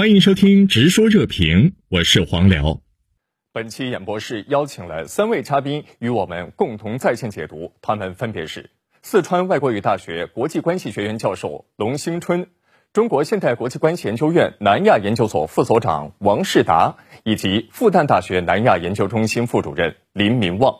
欢迎收听《直说热评》，我是黄辽。本期演播室邀请了三位嘉宾与我们共同在线解读，他们分别是四川外国语大学国际关系学院教授龙兴春、中国现代国际关系研究院南亚研究所副所长王世达，以及复旦大学南亚研究中心副主任林明旺。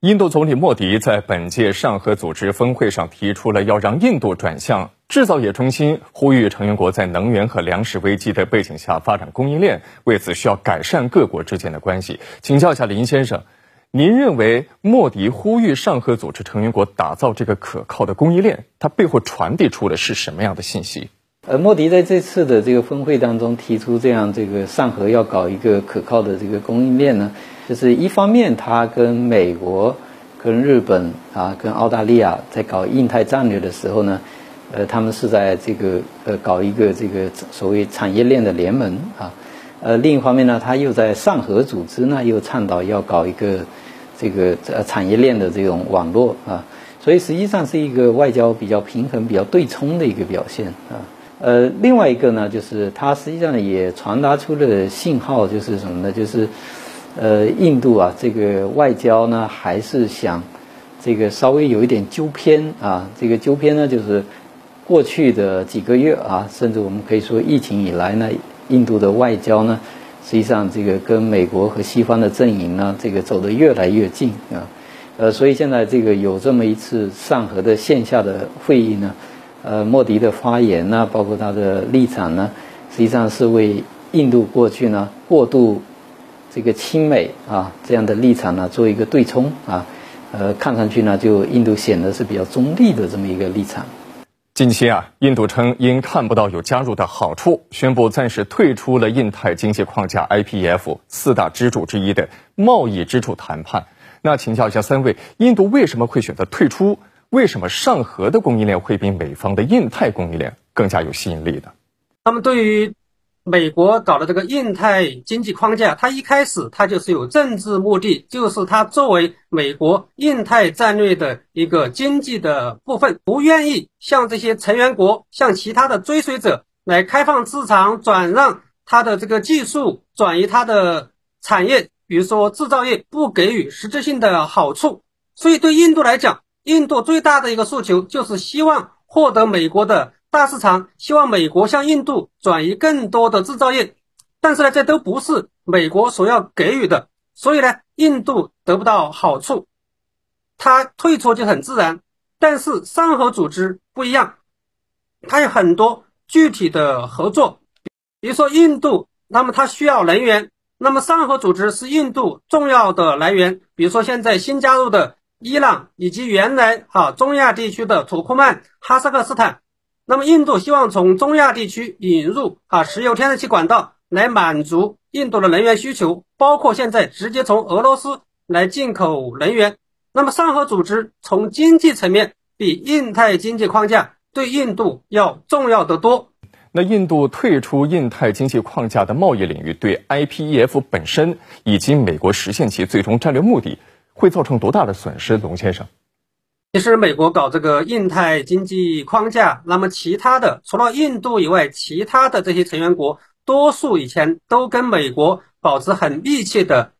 印度总理莫迪在本届上合组织峰会上提出了要让印度转向。制造业中心呼吁成员国在能源和粮食危机的背景下发展供应链，为此需要改善各国之间的关系。请教一下林先生，您认为莫迪呼吁上合组织成员国打造这个可靠的供应链，它背后传递出的是什么样的信息？呃，莫迪在这次的这个峰会当中提出这样这个上合要搞一个可靠的这个供应链呢，就是一方面他跟美国、跟日本啊、跟澳大利亚在搞印太战略的时候呢。呃，他们是在这个呃搞一个这个所谓产业链的联盟啊，呃，另一方面呢，他又在上合组织呢又倡导要搞一个这个呃产业链的这种网络啊，所以实际上是一个外交比较平衡、比较对冲的一个表现啊。呃，另外一个呢，就是它实际上也传达出了信号，就是什么呢？就是呃，印度啊，这个外交呢还是想这个稍微有一点纠偏啊，这个纠偏呢就是。过去的几个月啊，甚至我们可以说疫情以来呢，印度的外交呢，实际上这个跟美国和西方的阵营呢，这个走得越来越近啊，呃，所以现在这个有这么一次上合的线下的会议呢，呃，莫迪的发言呢，包括他的立场呢，实际上是为印度过去呢过度这个亲美啊这样的立场呢做一个对冲啊，呃，看上去呢就印度显得是比较中立的这么一个立场。近期啊，印度称因看不到有加入的好处，宣布暂时退出了印太经济框架 IPEF 四大支柱之一的贸易支柱谈判。那请教一下三位，印度为什么会选择退出？为什么上合的供应链会比美方的印太供应链更加有吸引力呢？那么对于。美国搞的这个印太经济框架，它一开始它就是有政治目的，就是它作为美国印太战略的一个经济的部分，不愿意向这些成员国、向其他的追随者来开放市场，转让它的这个技术，转移它的产业，比如说制造业，不给予实质性的好处。所以对印度来讲，印度最大的一个诉求就是希望获得美国的。大市场希望美国向印度转移更多的制造业，但是呢，这都不是美国所要给予的，所以呢，印度得不到好处，它退出就很自然。但是上合组织不一样，它有很多具体的合作，比如说印度，那么它需要能源，那么上合组织是印度重要的来源，比如说现在新加入的伊朗以及原来哈中亚地区的土库曼、哈萨克斯坦。那么，印度希望从中亚地区引入啊石油、天然气管道来满足印度的能源需求，包括现在直接从俄罗斯来进口能源。那么，上合组织从经济层面比印太经济框架对印度要重要得多。那印度退出印太经济框架的贸易领域，对 IPEF 本身以及美国实现其最终战略目的，会造成多大的损失？龙先生。其实，美国搞这个印太经济框架，那么其他的除了印度以外，其他的这些成员国，多数以前都跟美国保持很密切的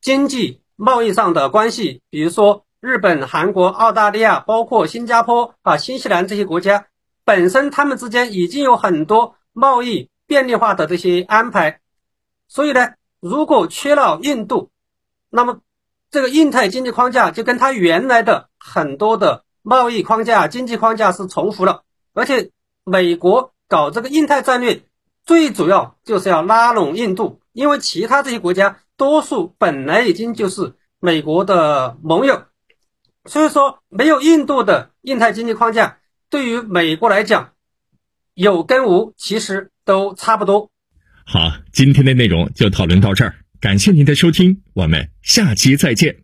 经济贸易上的关系。比如说，日本、韩国、澳大利亚，包括新加坡啊、新西兰这些国家，本身他们之间已经有很多贸易便利化的这些安排。所以呢，如果缺了印度，那么。这个印太经济框架就跟它原来的很多的贸易框架、经济框架是重复了，而且美国搞这个印太战略，最主要就是要拉拢印度，因为其他这些国家多数本来已经就是美国的盟友，所以说没有印度的印太经济框架，对于美国来讲，有跟无其实都差不多。好，今天的内容就讨论到这儿。感谢您的收听，我们下期再见。